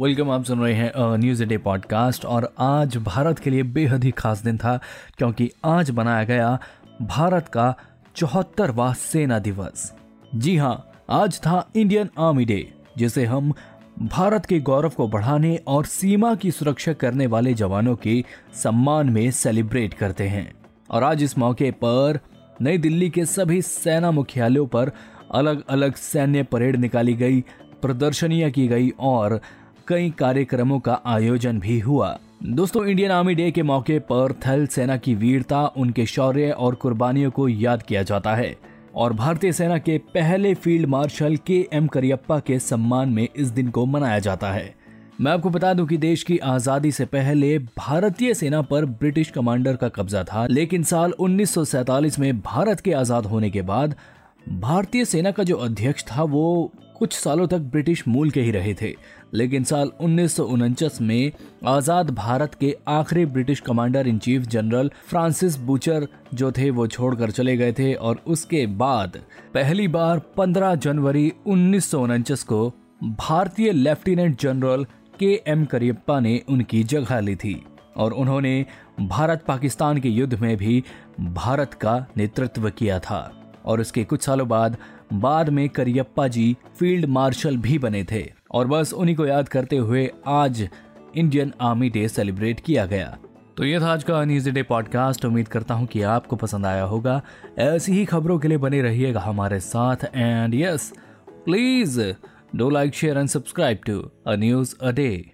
Welcome आप सुन रहे हैं न्यूज़ डे पॉडकास्ट और आज भारत के लिए बेहद ही खास दिन था क्योंकि आज बनाया गया भारत का चौहत्तरवा सेना दिवस। जी हाँ आज था इंडियन आर्मी डे जिसे हम भारत के गौरव को बढ़ाने और सीमा की सुरक्षा करने वाले जवानों के सम्मान में सेलिब्रेट करते हैं। और आज इस मौके पर नई दिल्ली के सभी सेना मुख्यालयों पर अलग अलग सैन्य परेड निकाली गई, प्रदर्शनियाँ की गई और कई कार्यक्रमों का आयोजन भी हुआ। दोस्तों, इंडियन आर्मी डे के मौके पर थल सेना की वीरता, उनके शौर्य और कुर्बानियों को याद किया जाता है। और भारतीय सेना के पहले field marshal K M Cariappa के सम्मान में इस दिन को मनाया जाता है। मैं आपको बता दूँ कि देश की आज़ादी से पहले भारतीय सेना पर ब्रिटिश कमांडर का कब्जा था, लेकिन साल 1947 में भारत के आज़ाद होने के बाद भारतीय सेना का जो अध्यक्ष था, वो कुछ सालों तक ब्रिटिश मूल के ही रहे थे। लेकिन साल उन्नीस सौ उनचास में आज़ाद भारत के आखिरी British commander in chief general Francis Bucher जो थे, वो छोड़कर चले गए थे और उसके बाद पहली बार 15 जनवरी उन्नीस सौ उनचास को भारतीय lieutenant general K M Cariappa ने उनकी जगह ली थी और उन्होंने भारत पाकिस्तान के युद्ध में भी भारत का नेतृत्व किया था। और उसके कुछ सालों बाद बाद में करियप्पा जी फ़ील्ड मार्शल भी बने थे। और बस उन्हीं को याद करते हुए आज इंडियन आर्मी डे सेलिब्रेट किया गया। तो ये था आज का न्यूज़ डे पॉडकास्ट उम्मीद करता हूँ कि आपको पसंद आया होगा। ऐसी ही खबरों के लिए बने रहिएगा हमारे साथ। And yes please do like share and subscribe to a news a day